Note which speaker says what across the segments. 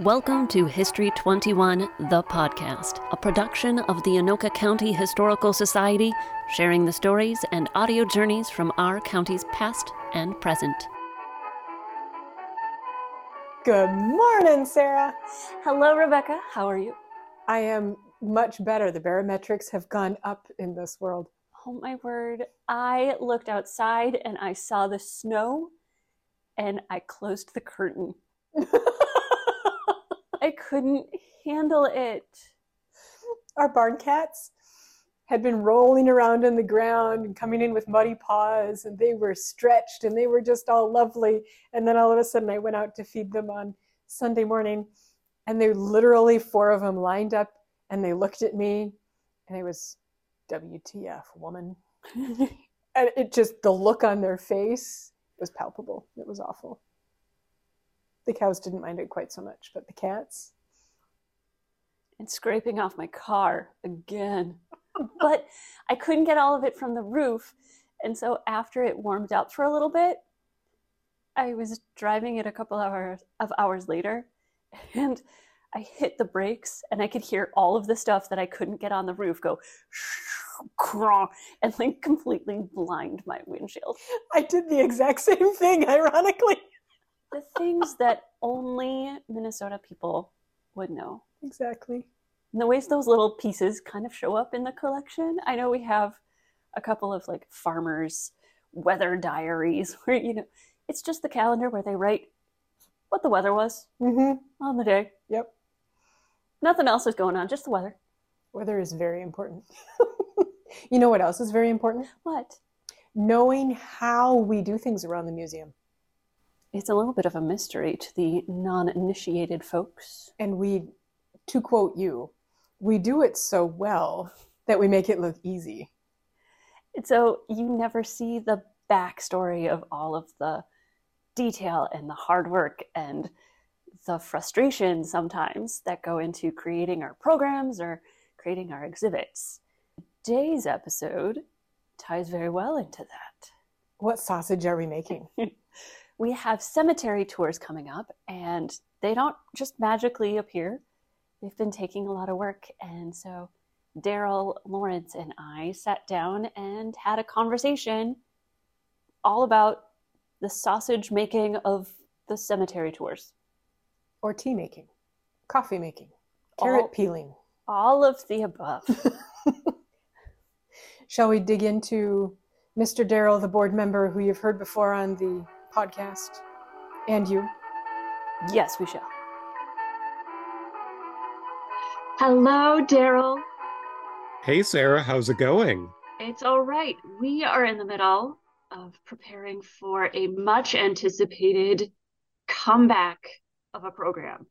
Speaker 1: Welcome to History 21, the podcast, a production of the Anoka County Historical Society, sharing the stories and audio journeys from our county's past and present.
Speaker 2: Good morning, Sarah.
Speaker 3: Hello, Rebecca. How are you?
Speaker 2: I am much better. The barometrics have gone up in this world.
Speaker 3: Oh my word. I looked outside and I saw the snow and I closed the curtain. I couldn't handle it.
Speaker 2: Our barn cats had been rolling around in the ground and coming in with muddy paws, and they were stretched and they were just all lovely. And then all of a sudden, I went out to feed them on Sunday morning, and they literally, four of them lined up and they looked at me, and it was WTF, woman. and it just, the look on their face was palpable. It was awful. The cows didn't mind it quite so much, but the cats.
Speaker 3: And scraping off my car again. but I couldn't get all of it from the roof. And so after it warmed up for a little bit, I was driving it a couple hours of hours later and I hit the brakes and I could hear all of the stuff that I couldn't get on the roof go and like completely blind my windshield.
Speaker 2: I did the exact same thing, ironically
Speaker 3: the things that only Minnesota people would know.
Speaker 2: Exactly.
Speaker 3: And the ways those little pieces kind of show up in the collection. I know we have a couple of like farmers' weather diaries where, you know, it's just the calendar where they write what the weather was
Speaker 2: mm-hmm.
Speaker 3: on the day.
Speaker 2: Yep.
Speaker 3: Nothing else is going on, just the weather.
Speaker 2: Weather is very important. you know what else is very important?
Speaker 3: What?
Speaker 2: Knowing how we do things around the museum
Speaker 3: it's a little bit of a mystery to the non initiated folks.
Speaker 2: And we, to quote you, we do it so well that we make it look easy.
Speaker 3: And so you never see the backstory of all of the detail and the hard work and the frustration sometimes that go into creating our programs or creating our exhibits. Today's episode ties very well into that.
Speaker 2: What sausage are we making?
Speaker 3: we have cemetery tours coming up, and they don't just magically appear. They've been taking a lot of work. And so Daryl Lawrence and I sat down and had a conversation all about the sausage making of the cemetery tours.
Speaker 2: Or tea making, coffee making, carrot all, peeling.
Speaker 3: All of the above.
Speaker 2: Shall we dig into Mr. Daryl, the board member who you've heard before on the podcast. And you.
Speaker 3: Yes, we shall.
Speaker 4: Hello, Daryl.
Speaker 5: Hey, Sarah, how's it going?
Speaker 4: It's all right. We are in the middle of preparing for a much anticipated comeback of a program.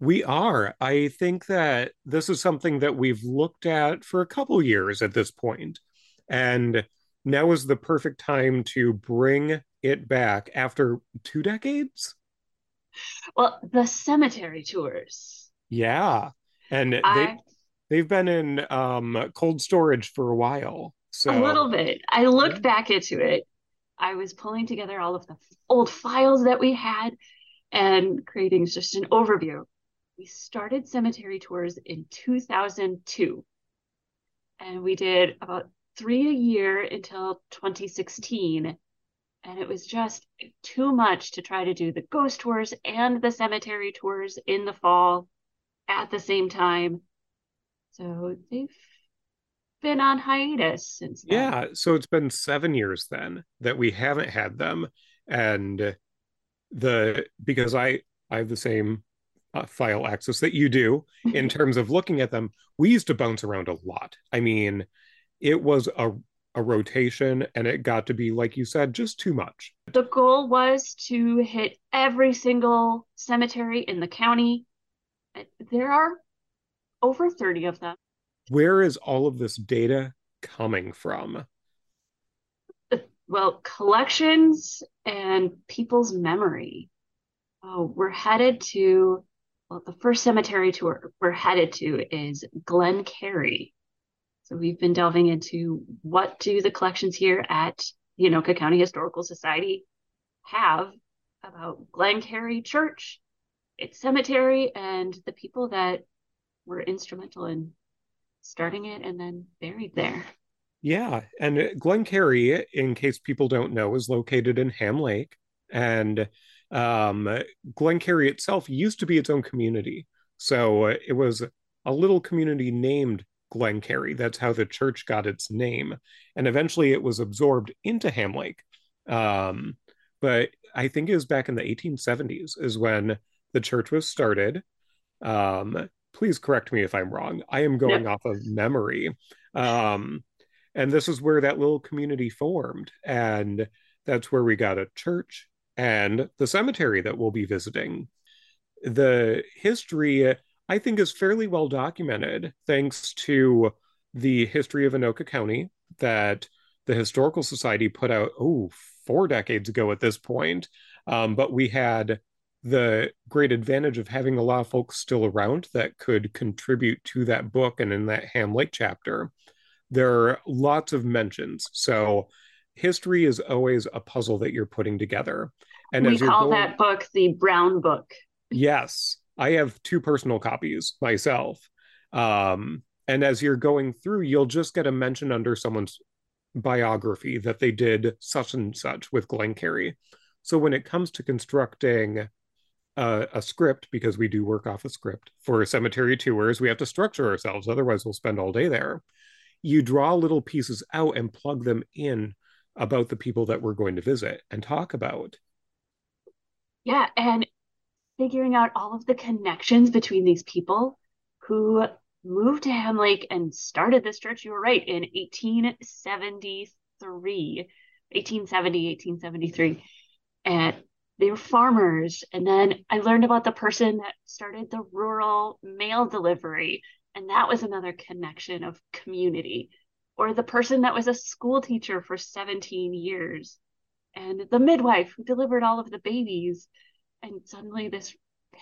Speaker 5: We are. I think that this is something that we've looked at for a couple years at this point, And now is the perfect time to bring it back after two decades.
Speaker 4: Well, the cemetery tours.
Speaker 5: Yeah, and I, they they've been in um, cold storage for a while. So
Speaker 4: a little bit. I looked yeah. back into it. I was pulling together all of the old files that we had and creating just an overview. We started cemetery tours in 2002. And we did about three a year until 2016 and it was just too much to try to do the ghost tours and the cemetery tours in the fall at the same time. So they've been on hiatus since
Speaker 5: then. Yeah, so it's been 7 years then that we haven't had them and the because I I have the same uh, file access that you do in terms of looking at them. We used to bounce around a lot. I mean, it was a a rotation and it got to be like you said just too much.
Speaker 4: The goal was to hit every single cemetery in the county. There are over 30 of them.
Speaker 5: Where is all of this data coming from?
Speaker 4: Well collections and people's memory. Oh, we're headed to well the first cemetery tour we're headed to is glen cary so we've been delving into what do the collections here at Anoka County Historical Society have about Glen Cary Church its cemetery and the people that were instrumental in starting it and then buried there.
Speaker 5: Yeah, and Glen Cary, in case people don't know, is located in Ham Lake, and um, Glen Cary itself used to be its own community. So it was a little community named Glen Cary. That's how the church got its name, and eventually it was absorbed into Ham Lake. Um, but I think it was back in the 1870s is when the church was started. Um, please correct me if I'm wrong. I am going off of memory. Um, and this is where that little community formed. And that's where we got a church and the cemetery that we'll be visiting. The history, I think, is fairly well documented thanks to the history of Anoka County that the Historical Society put out, oh, four decades ago at this point. Um, but we had the great advantage of having a lot of folks still around that could contribute to that book and in that Ham Lake chapter. There are lots of mentions. So history is always a puzzle that you're putting together.
Speaker 4: And we call going, that book the Brown Book.
Speaker 5: Yes, I have two personal copies myself. Um, and as you're going through, you'll just get a mention under someone's biography that they did such and such with Glen Cary. So when it comes to constructing a, a script, because we do work off a script for cemetery tours, we have to structure ourselves. Otherwise, we'll spend all day there. You draw little pieces out and plug them in about the people that we're going to visit and talk about.
Speaker 4: Yeah, and figuring out all of the connections between these people who moved to Ham Lake and started this church. You were right, in 1873, 1870, 1873. And they were farmers. And then I learned about the person that started the rural mail delivery. And that was another connection of community. Or the person that was a school teacher for 17 years. And the midwife who delivered all of the babies. And suddenly this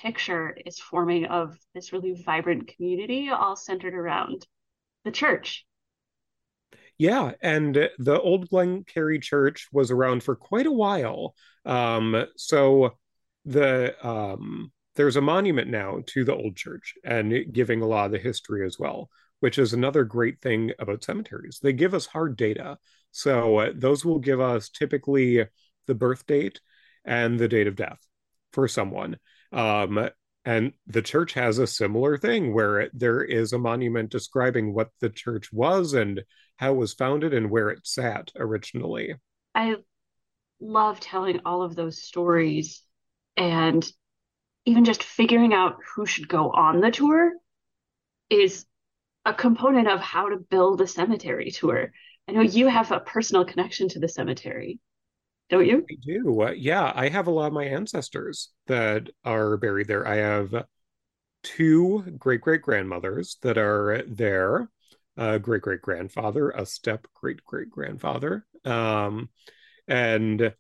Speaker 4: picture is forming of this really vibrant community, all centered around the church.
Speaker 5: Yeah, and the old Glen Cary Church was around for quite a while. Um, so the um, there's a monument now to the old church and giving a lot of the history as well, which is another great thing about cemeteries. They give us hard data. So uh, those will give us typically the birth date and the date of death for someone. Um, and the church has a similar thing where there is a monument describing what the church was and how it was founded and where it sat originally.
Speaker 4: I love telling all of those stories and even just figuring out who should go on the tour is a component of how to build a cemetery tour. I know you have a personal connection to the cemetery don't you?
Speaker 5: I do. Uh, yeah, I have a lot of my ancestors that are buried there. I have two great great grandmothers that are there, a great great grandfather, a step great great grandfather, um, and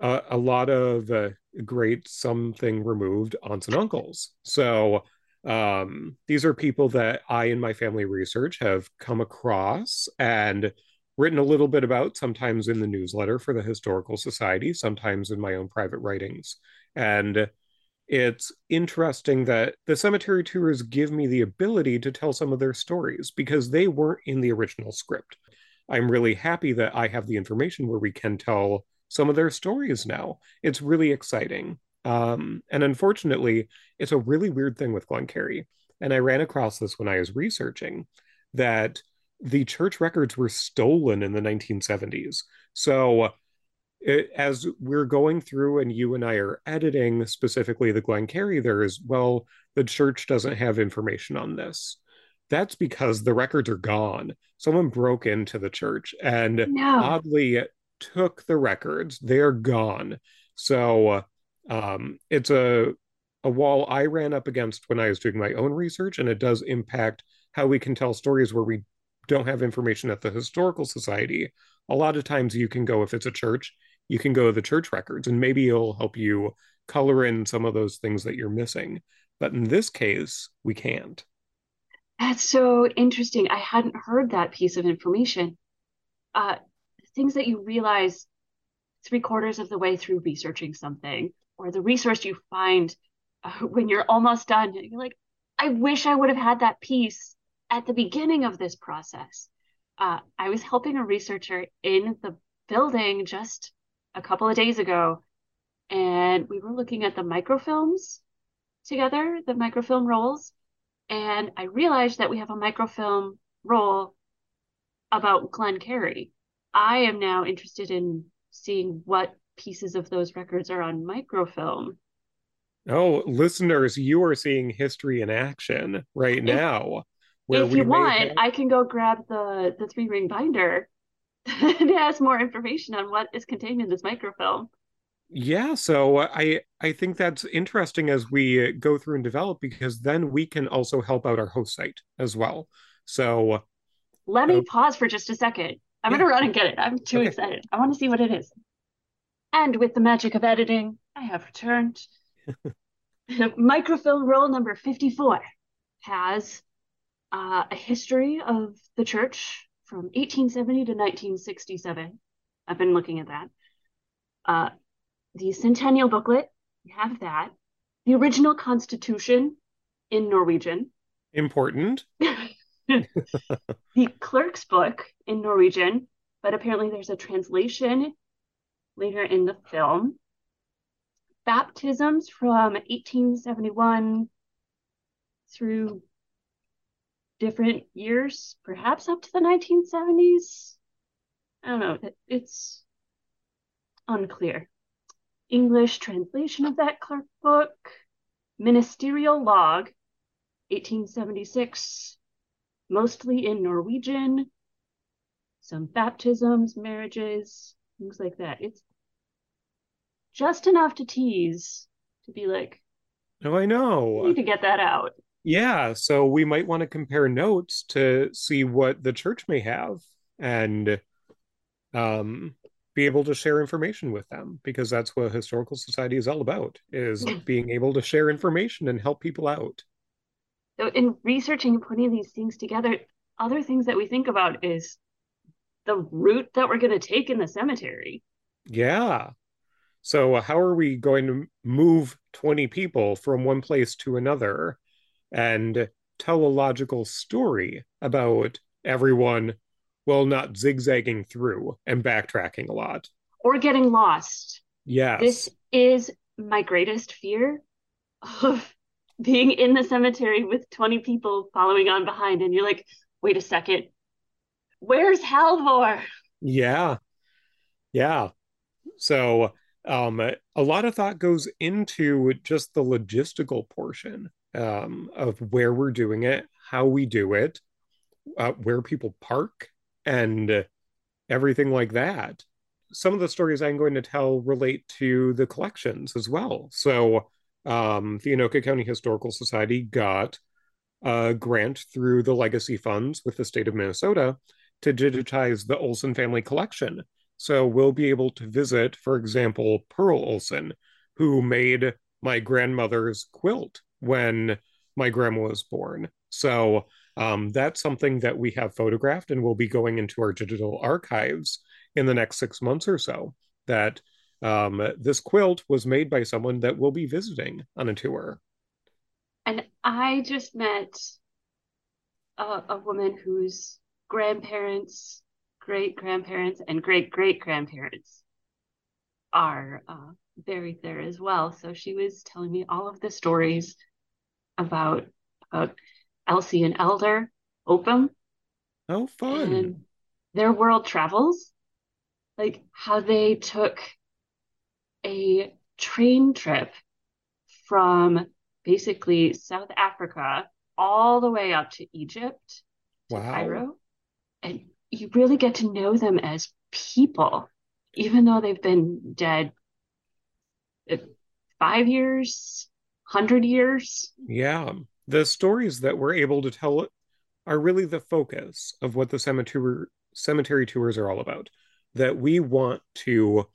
Speaker 5: uh, a lot of uh, great something removed aunts and uncles. So um, these are people that I and my family research have come across and written a little bit about, sometimes in the newsletter for the Historical Society, sometimes in my own private writings. And it's interesting that the cemetery tours give me the ability to tell some of their stories because they weren't in the original script. I'm really happy that I have the information where we can tell some of their stories now. It's really exciting. Um, and unfortunately, it's a really weird thing with Glen Cary. And I ran across this when I was researching that the church records were stolen in the 1970s. So it, as we're going through and you and I are editing specifically the Glen Cary, there is, well, the church doesn't have information on this. That's because the records are gone. Someone broke into the church and no. oddly took the records. They're gone. So um, it's a a wall I ran up against when I was doing my own research, and it does impact how we can tell stories where we don't have information at the historical society a lot of times you can go if it's a church you can go to the church records and maybe it'll help you color in some of those things that you're missing. But in this case we can't.
Speaker 4: That's so interesting. I hadn't heard that piece of information. Uh, things that you realize three quarters of the way through researching something or the resource you find uh, when you're almost done, you're like, I wish I would have had that piece at the beginning of this process. Uh, I was helping a researcher in the building just a couple of days ago, and we were looking at the microfilms together, the microfilm rolls, and I realized that we have a microfilm roll about Glen Cary. I am now interested in seeing what pieces of those records are on microfilm.
Speaker 5: Oh, listeners, you are seeing history in action right now.
Speaker 4: If you want,
Speaker 5: have-
Speaker 4: I can go grab the the three ring binder that has more information on what is contained in this microfilm.
Speaker 5: Yeah, so uh, I I think that's interesting as we uh, go through and develop because then we can also help out our host site as well. So
Speaker 4: Let me
Speaker 5: Oh.
Speaker 4: pause for just a second. I'm
Speaker 5: Yeah.
Speaker 4: gonna run and get it. I'm too
Speaker 5: Okay.
Speaker 4: excited. I want to see what it is. And with the magic of editing, I have returned. Microfilm roll number 54 has uh, a history of the church from 1870 to 1967. I've been looking at that. Uh, the centennial booklet, we have that. The original constitution in Norwegian.
Speaker 5: important.
Speaker 4: the clerk's book in Norwegian, but apparently there's a translation later in the film. Baptisms from 1871 through different years, perhaps up to the 1970s. I don't know. It- It's unclear. English translation of that clerk book, ministerial log, 1876, mostly in Norwegian, some baptisms, marriages, things like that. It's just enough to tease to be like,
Speaker 5: Oh, I
Speaker 4: you
Speaker 5: know.
Speaker 4: need to get that out.
Speaker 5: Yeah, so we might want to compare notes to see what the church may have and um be able to share information with them because that's what historical society is all about is being able to share information and help people out.
Speaker 4: So in researching and putting these things together, other things that we think about is the route that we're going to take in the cemetery.
Speaker 5: Yeah. So how are we going to move 20 people from one place to another and tell a logical story about everyone, well, not zigzagging through and backtracking a lot?
Speaker 4: Or getting lost.
Speaker 5: Yes.
Speaker 4: This is my greatest fear of being in the cemetery with 20 people following on behind, and you're like, wait a second, where's Halvor?
Speaker 5: Yeah. Yeah. So um a lot of thought goes into just the logistical portion um of where we're doing it, how we do it, uh, where people park and everything like that. Some of the stories I'm going to tell relate to the collections as well. So um the Anoka County Historical Society got a grant through the legacy funds with the state of Minnesota to digitize the Olson family collection. So we'll be able to visit, for example, Pearl Olson, who made my grandmother's quilt when my grandma was born. So um, that's something that we have photographed and will be going into our digital archives in the next six months or so. That um, this quilt was made by someone that we'll be visiting on a tour.
Speaker 4: And I just met a, a woman whose grandparents, great grandparents, and great great grandparents are uh, buried there as well. So she was telling me all of the stories about uh, Elsie and Elder Opum
Speaker 5: Oh, fun.
Speaker 4: and their world travels, like how they took a train trip from basically South Africa all the way up to Egypt, to Cairo. And you really get to know them as people, even though they've been dead uh, five years, hundred years.
Speaker 5: Yeah. The stories that we're able to tell are really the focus of what the cemetery cemetery tours are all about. That we want to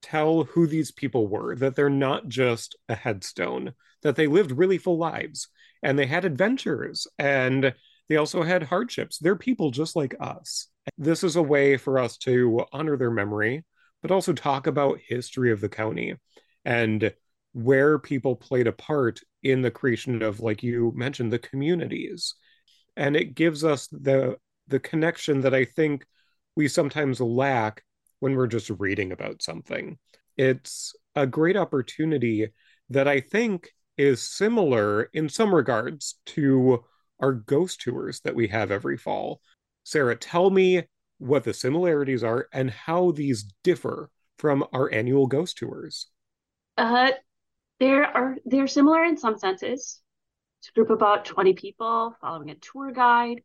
Speaker 5: tell who these people were, that they're not just a headstone, that they lived really full lives and they had adventures and they also had hardships. They're people just like us. This is a way for us to honor their memory, but also talk about history of the county and where people played a part in the creation of, like you mentioned, the communities. And it gives us the the connection that I think we sometimes lack when we're just reading about something. It's a great opportunity that I think is similar in some regards to our ghost tours that we have every fall. Sarah, tell me what the similarities are and how these differ from our annual ghost tours.
Speaker 4: Uh, there are they're similar in some senses. It's a group of about 20 people following a tour guide.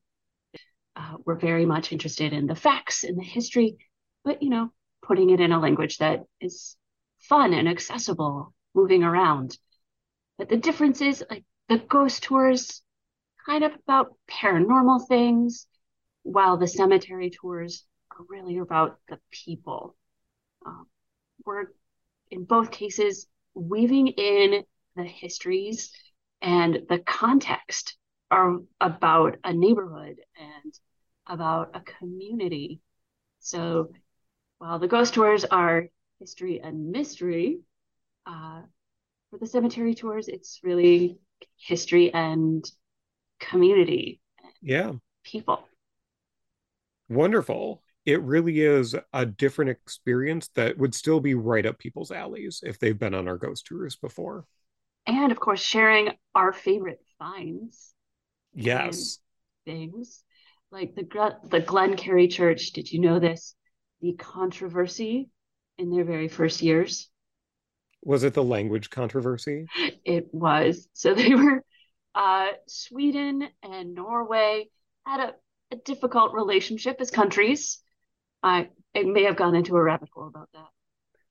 Speaker 4: Uh, we're very much interested in the facts and the history, but you know, putting it in a language that is fun and accessible, moving around. But the difference is like the ghost tours kind of about paranormal things, while the cemetery tours are really about the people. Um, we're in both cases weaving in the histories and the context are about a neighborhood and about a community. So while the ghost tours are history and mystery, uh, for the cemetery tours, it's really history and community.
Speaker 5: Yeah.
Speaker 4: People.
Speaker 5: Wonderful. It really is a different experience that would still be right up people's alleys if they've been on our ghost tours before.
Speaker 4: And of course, sharing our favorite finds.
Speaker 5: Yes.
Speaker 4: Things like the the Glen Cary Church. Did you know this? The controversy in their very first years.
Speaker 5: Was it the language controversy?
Speaker 4: It was. So they were uh, Sweden and Norway had a, a difficult relationship as countries. I it may have gone into a rabbit hole about that.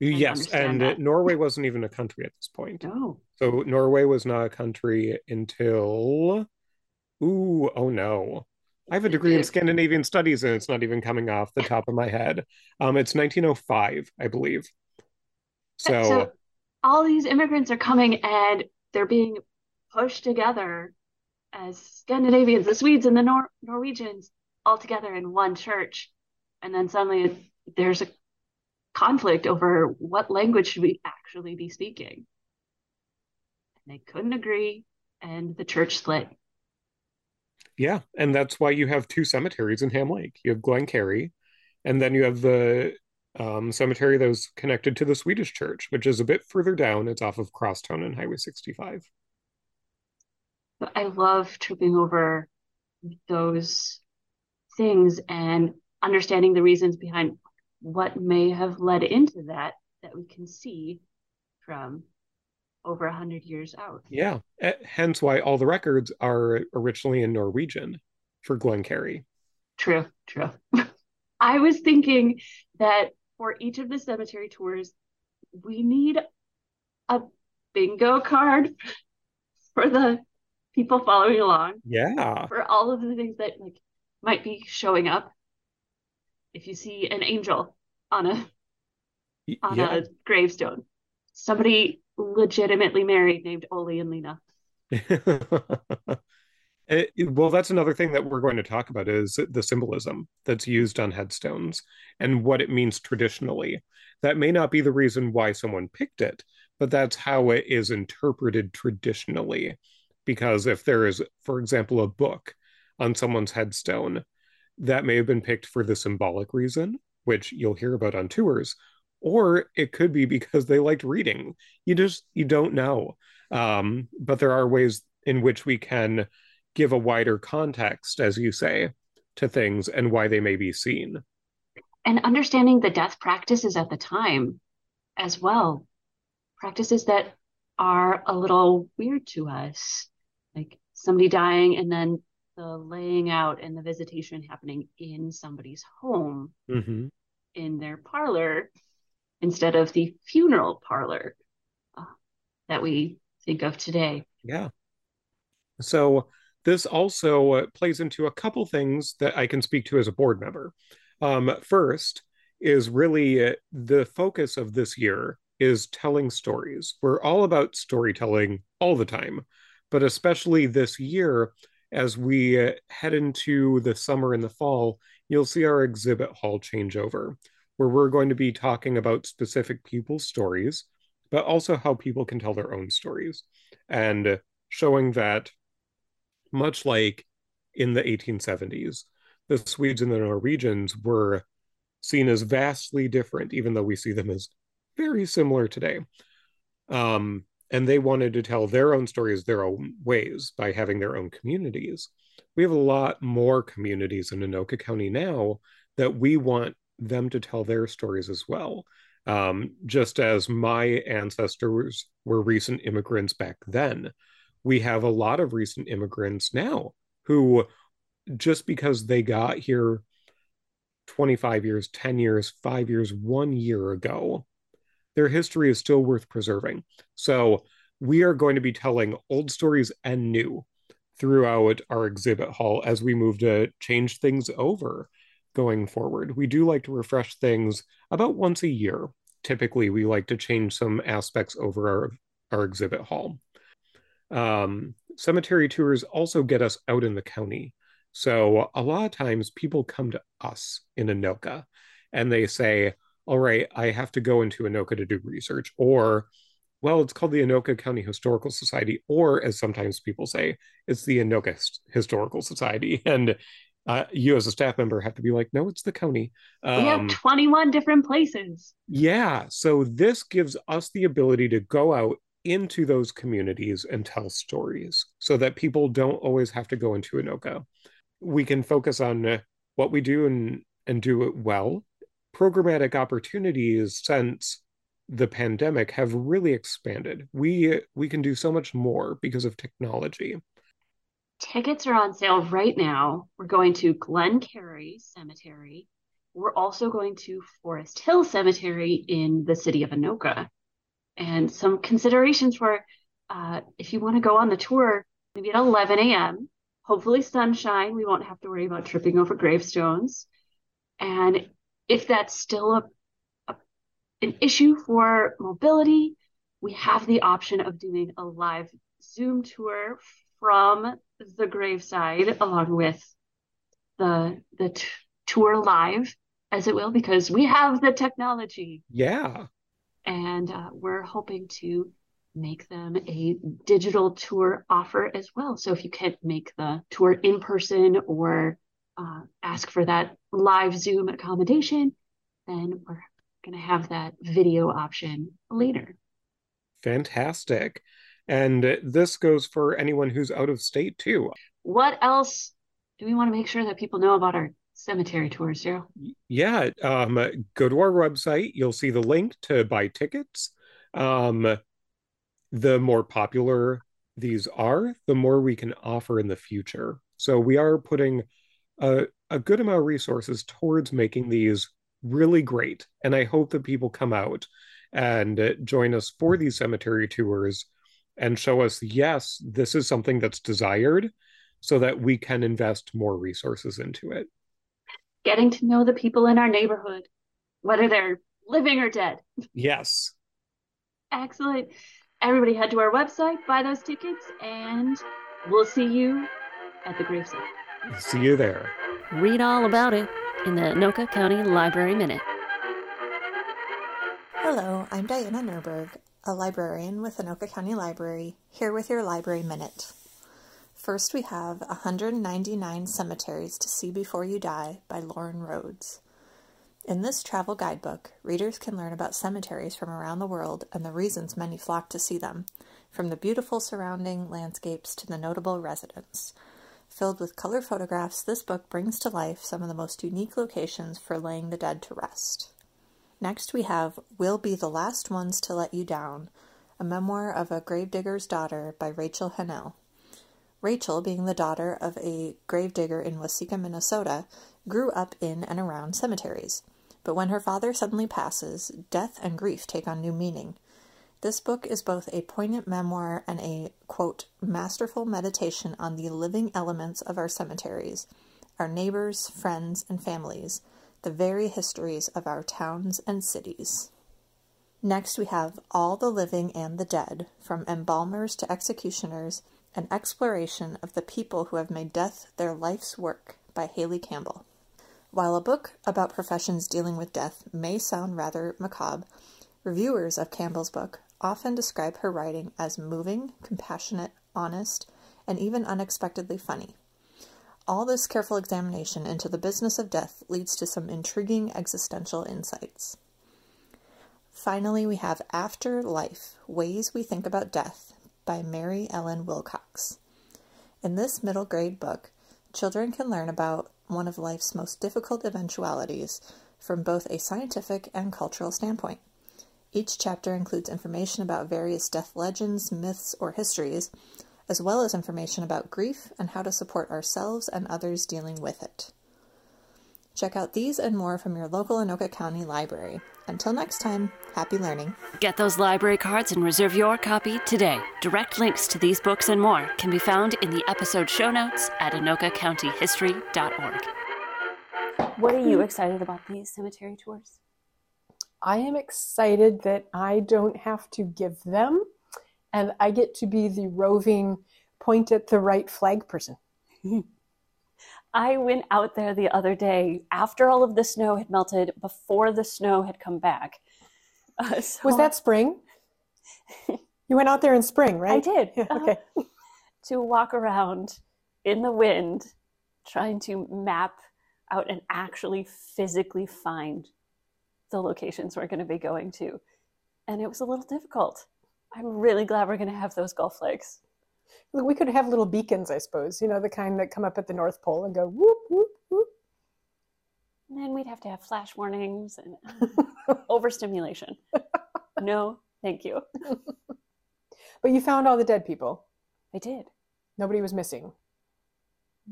Speaker 5: Yes, and that. Norway wasn't even a country at this point.
Speaker 4: No.
Speaker 5: So Norway was not a country until ooh, oh no. I have a degree in Scandinavian studies and it's not even coming off the top of my head. Um, it's 1905, I believe. So, so
Speaker 4: all these immigrants are coming and they're being pushed together as Scandinavians, the Swedes and the Nor- Norwegians all together in one church. And then suddenly there's a conflict over what language should we actually be speaking. And they couldn't agree, and the church split.
Speaker 5: Yeah, and that's why you have two cemeteries in Ham Lake. You have Glen Cary, and then you have the um, cemetery that was connected to the Swedish church, which is a bit further down. It's off of Crosstown and Highway 65.
Speaker 4: I love tripping over those things and understanding the reasons behind what may have led into that that we can see from over a hundred years out.
Speaker 5: Yeah, eh, hence why all the records are originally in Norwegian for Glen Cary.
Speaker 4: True, true. I was thinking that for each of the cemetery tours, we need a bingo card for the people following along.
Speaker 5: Yeah.
Speaker 4: For all of the things that like might be showing up. If you see an angel on a on yeah. a gravestone, somebody legitimately married named Ole and Lena.
Speaker 5: It, eh, well, that's another thing that we're going to talk about is the symbolism that's used on headstones and what it means traditionally. That may not be the reason why someone picked it, but that's how it is interpreted traditionally because if there is, for example, a book on someone's headstone, that may have been picked for the symbolic reason, which you'll hear about on tours, or it could be because they liked reading. You just you don't know. Um, but there are ways in which we can give a wider context, as you say, to things and why they may be seen.
Speaker 4: And understanding the death practices at the time as well. Practices that are a little weird to us like somebody dying and then the laying out and the visitation happening in somebody's home
Speaker 5: mm-hmm.
Speaker 4: in their parlor instead of the funeral parlor uh, that we think of today.
Speaker 5: Yeah. So this also uh, plays into a couple things that I can speak to as a board member. Um, first is really uh, the focus of this year is telling stories. We're all about storytelling all the time but especially this year, as we uh, head into the summer and the fall, you'll see our exhibit hall change over, where we're going to be talking about specific people's stories but also how people can tell their own stories and showing that much like in the 1870s, the Swedes and the Norwegians were seen as vastly different, even though we see them as very similar today. Um, and they wanted to tell their own stories their own ways by having their own communities. We have a lot more communities in Anoka County now that we want them to tell their stories as well. Um, just as my ancestors were recent immigrants back then, we have a lot of recent immigrants now who, just because they got here 25 years, 10 years, five years, one year ago, their history is still worth preserving. So we are going to be telling old stories and new throughout our exhibit hall as we move to change things over going forward. We do like to refresh things about once a year. Typically, we like to change some aspects over our, our exhibit hall. Um, cemetery tours also get us out in the county. So a lot of times people come to us in Anoka and they say, all right, I have to go into Anoka to do research, or well, it's called the Anoka County Historical Society, or as sometimes people say, it's the Anoka Historical Society. And uh, you as a staff member have to be like, no, it's the county.
Speaker 4: Um, we have um, 21 different places.
Speaker 5: Yeah. So this gives us the ability to go out into those communities and tell stories so that people don't always have to go into Anoka. We can focus on uh, what we do and, and do it well. Programmatic opportunities since the pandemic have really expanded. We we can do so much more because of technology.
Speaker 4: Tickets are on sale right now. We're going to Glen Cary Cemetery. We're also going to Forest Hill Cemetery in the city of Anoka. And some considerations for uh, if you want to go on the tour, maybe at 11 a.m., hopefully sunshine. We won't have to worry about tripping over gravestones. And if that's still a, a an issue for mobility, we have the option of doing a live Zoom tour from the graveside along with the the t- tour live as it will because we have the technology.
Speaker 5: Yeah.
Speaker 4: And uh, we're hoping to make them a digital tour offer as well. So if you can't make the tour in person or uh, ask for that live zoom accommodation then we're going to have that video option later
Speaker 5: fantastic and this goes for anyone who's out of state too.
Speaker 4: What else do we want to make sure that people know about our cemetery tours, Daryl?
Speaker 5: Yeah, um, go to our website. You'll see the link to buy tickets. Um, the more popular these are, the more we can offer in the future. So we are putting a, a good amount of resources towards making these really great. And I hope that people come out and uh, join us for mm. these cemetery tours and show us, yes, this is something that's desired so that we can invest more resources into it.
Speaker 4: Getting to know the people in our neighborhood, whether they're living or dead.
Speaker 5: Yes.
Speaker 4: Excellent. Everybody head to our website, buy those tickets, and we'll see you at the gravesite.
Speaker 5: See you there.
Speaker 1: Read all about it in the Anoka County Library Minute.
Speaker 6: Hello, I'm Diana Nurberg a librarian with Anoka County Library, here with your Library Minute. First, we have 199 Cemeteries to See Before You Die by Loren Rhoads. In this travel guidebook, readers can learn about cemeteries from around the world and the reasons many flock to see them, from the beautiful surrounding landscapes to the notable residents. Filled with color photographs, this book brings to life some of the most unique locations for laying the dead to rest. Next, we have We'll Be the Last Ones to Let You Down, a memoir of a gravedigger's daughter by Rachel Hennell. Rachel, being the daughter of a gravedigger in Waseca, Minnesota, grew up in and around cemeteries. But when her father suddenly passes, death and grief take on new meaning. This book is both a poignant memoir and a, quote, masterful meditation on the living elements of our cemeteries, our neighbors, friends, and families, the very histories of our towns and cities. Next, we have All the Living and the Dead, from embalmers to executioners, an exploration of the people who have made death their life's work by Hayley Campbell. While a book about professions dealing with death may sound rather macabre, reviewers of Campbell's book, often describe her writing as moving, compassionate, honest, and even unexpectedly funny. All this careful examination into the business of death leads to some intriguing existential insights. Finally, we have After Life Ways We Think About Death by Merrie-Ellen Wilcox. In this middle grade book, children can learn about one of life's most difficult eventualities from both a scientific and cultural standpoint. Each chapter includes information about various death legends, myths, or histories, as well as information about grief and how to support ourselves and others dealing with it. Check out these and more from your local Anoka County Library. Until next time, happy learning.
Speaker 7: Get those library cards and reserve your copy today. Direct links to these books and more can be found in the episode show notes at anokacountyhistory.org.
Speaker 4: What are you excited about these cemetery tours?
Speaker 2: I am excited that I don't have to give them and I get to be the roving point at the right flag person.
Speaker 4: I went out there the other day after all of the snow had melted, before the snow had come back. Uh, so
Speaker 2: Was that spring? you went out there in spring, right?
Speaker 4: I did.
Speaker 2: Yeah,
Speaker 4: Uh-huh.
Speaker 2: okay.
Speaker 4: to walk around in the wind, trying to map out and actually physically find the locations we're going to be going to. And it was a little difficult. I'm really glad we're going to have those golf flags.
Speaker 2: We could have little beacons, I suppose, you know, the kind that come up at the North Pole and go whoop, whoop, whoop.
Speaker 4: And then we'd have to have flash warnings and overstimulation. No, thank you.
Speaker 2: But you found all the dead people.
Speaker 4: I did.
Speaker 2: Nobody was missing.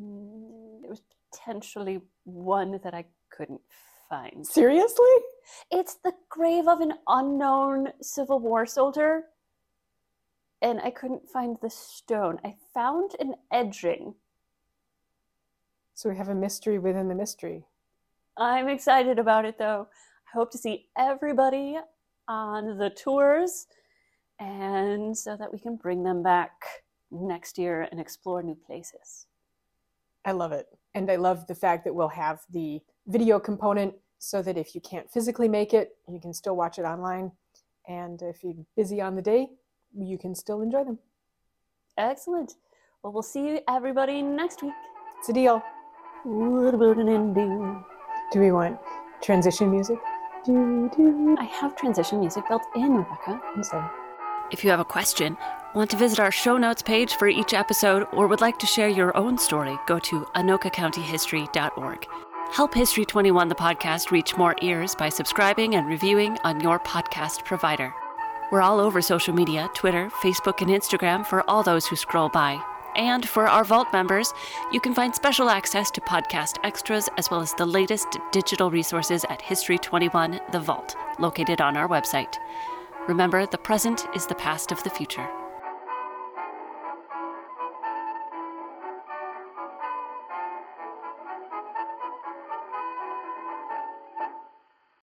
Speaker 4: Mm, There was potentially one that I couldn't find.
Speaker 2: Seriously?
Speaker 4: It's the grave of an unknown Civil War soldier. And I couldn't find the stone. I found an edging.
Speaker 2: So we have a mystery within the mystery.
Speaker 4: I'm excited about it though. I hope to see everybody on the tours and so that we can bring them back next year and explore new places.
Speaker 2: I love it. And I love the fact that we'll have the video component so that if you can't physically make it, you can still watch it online. And if you're busy on the day, you can still enjoy them.
Speaker 4: Excellent. Well, we'll see you everybody next week.
Speaker 2: It's a deal.
Speaker 4: What about an ending?
Speaker 2: Do we want transition music? Do, do.
Speaker 4: I have transition music built in, Rebecca.
Speaker 2: I'm sorry.
Speaker 7: If you have a question, want to visit our show notes page for each episode, or would like to share your own story, go to anokacountyhistory.org. Help History 21, the podcast, reach more ears by subscribing and reviewing on your podcast provider. We're all over social media Twitter, Facebook, and Instagram for all those who scroll by. And for our Vault members, you can find special access to podcast extras as well as the latest digital resources at History 21 The Vault, located on our website. Remember, the present is the past of the future.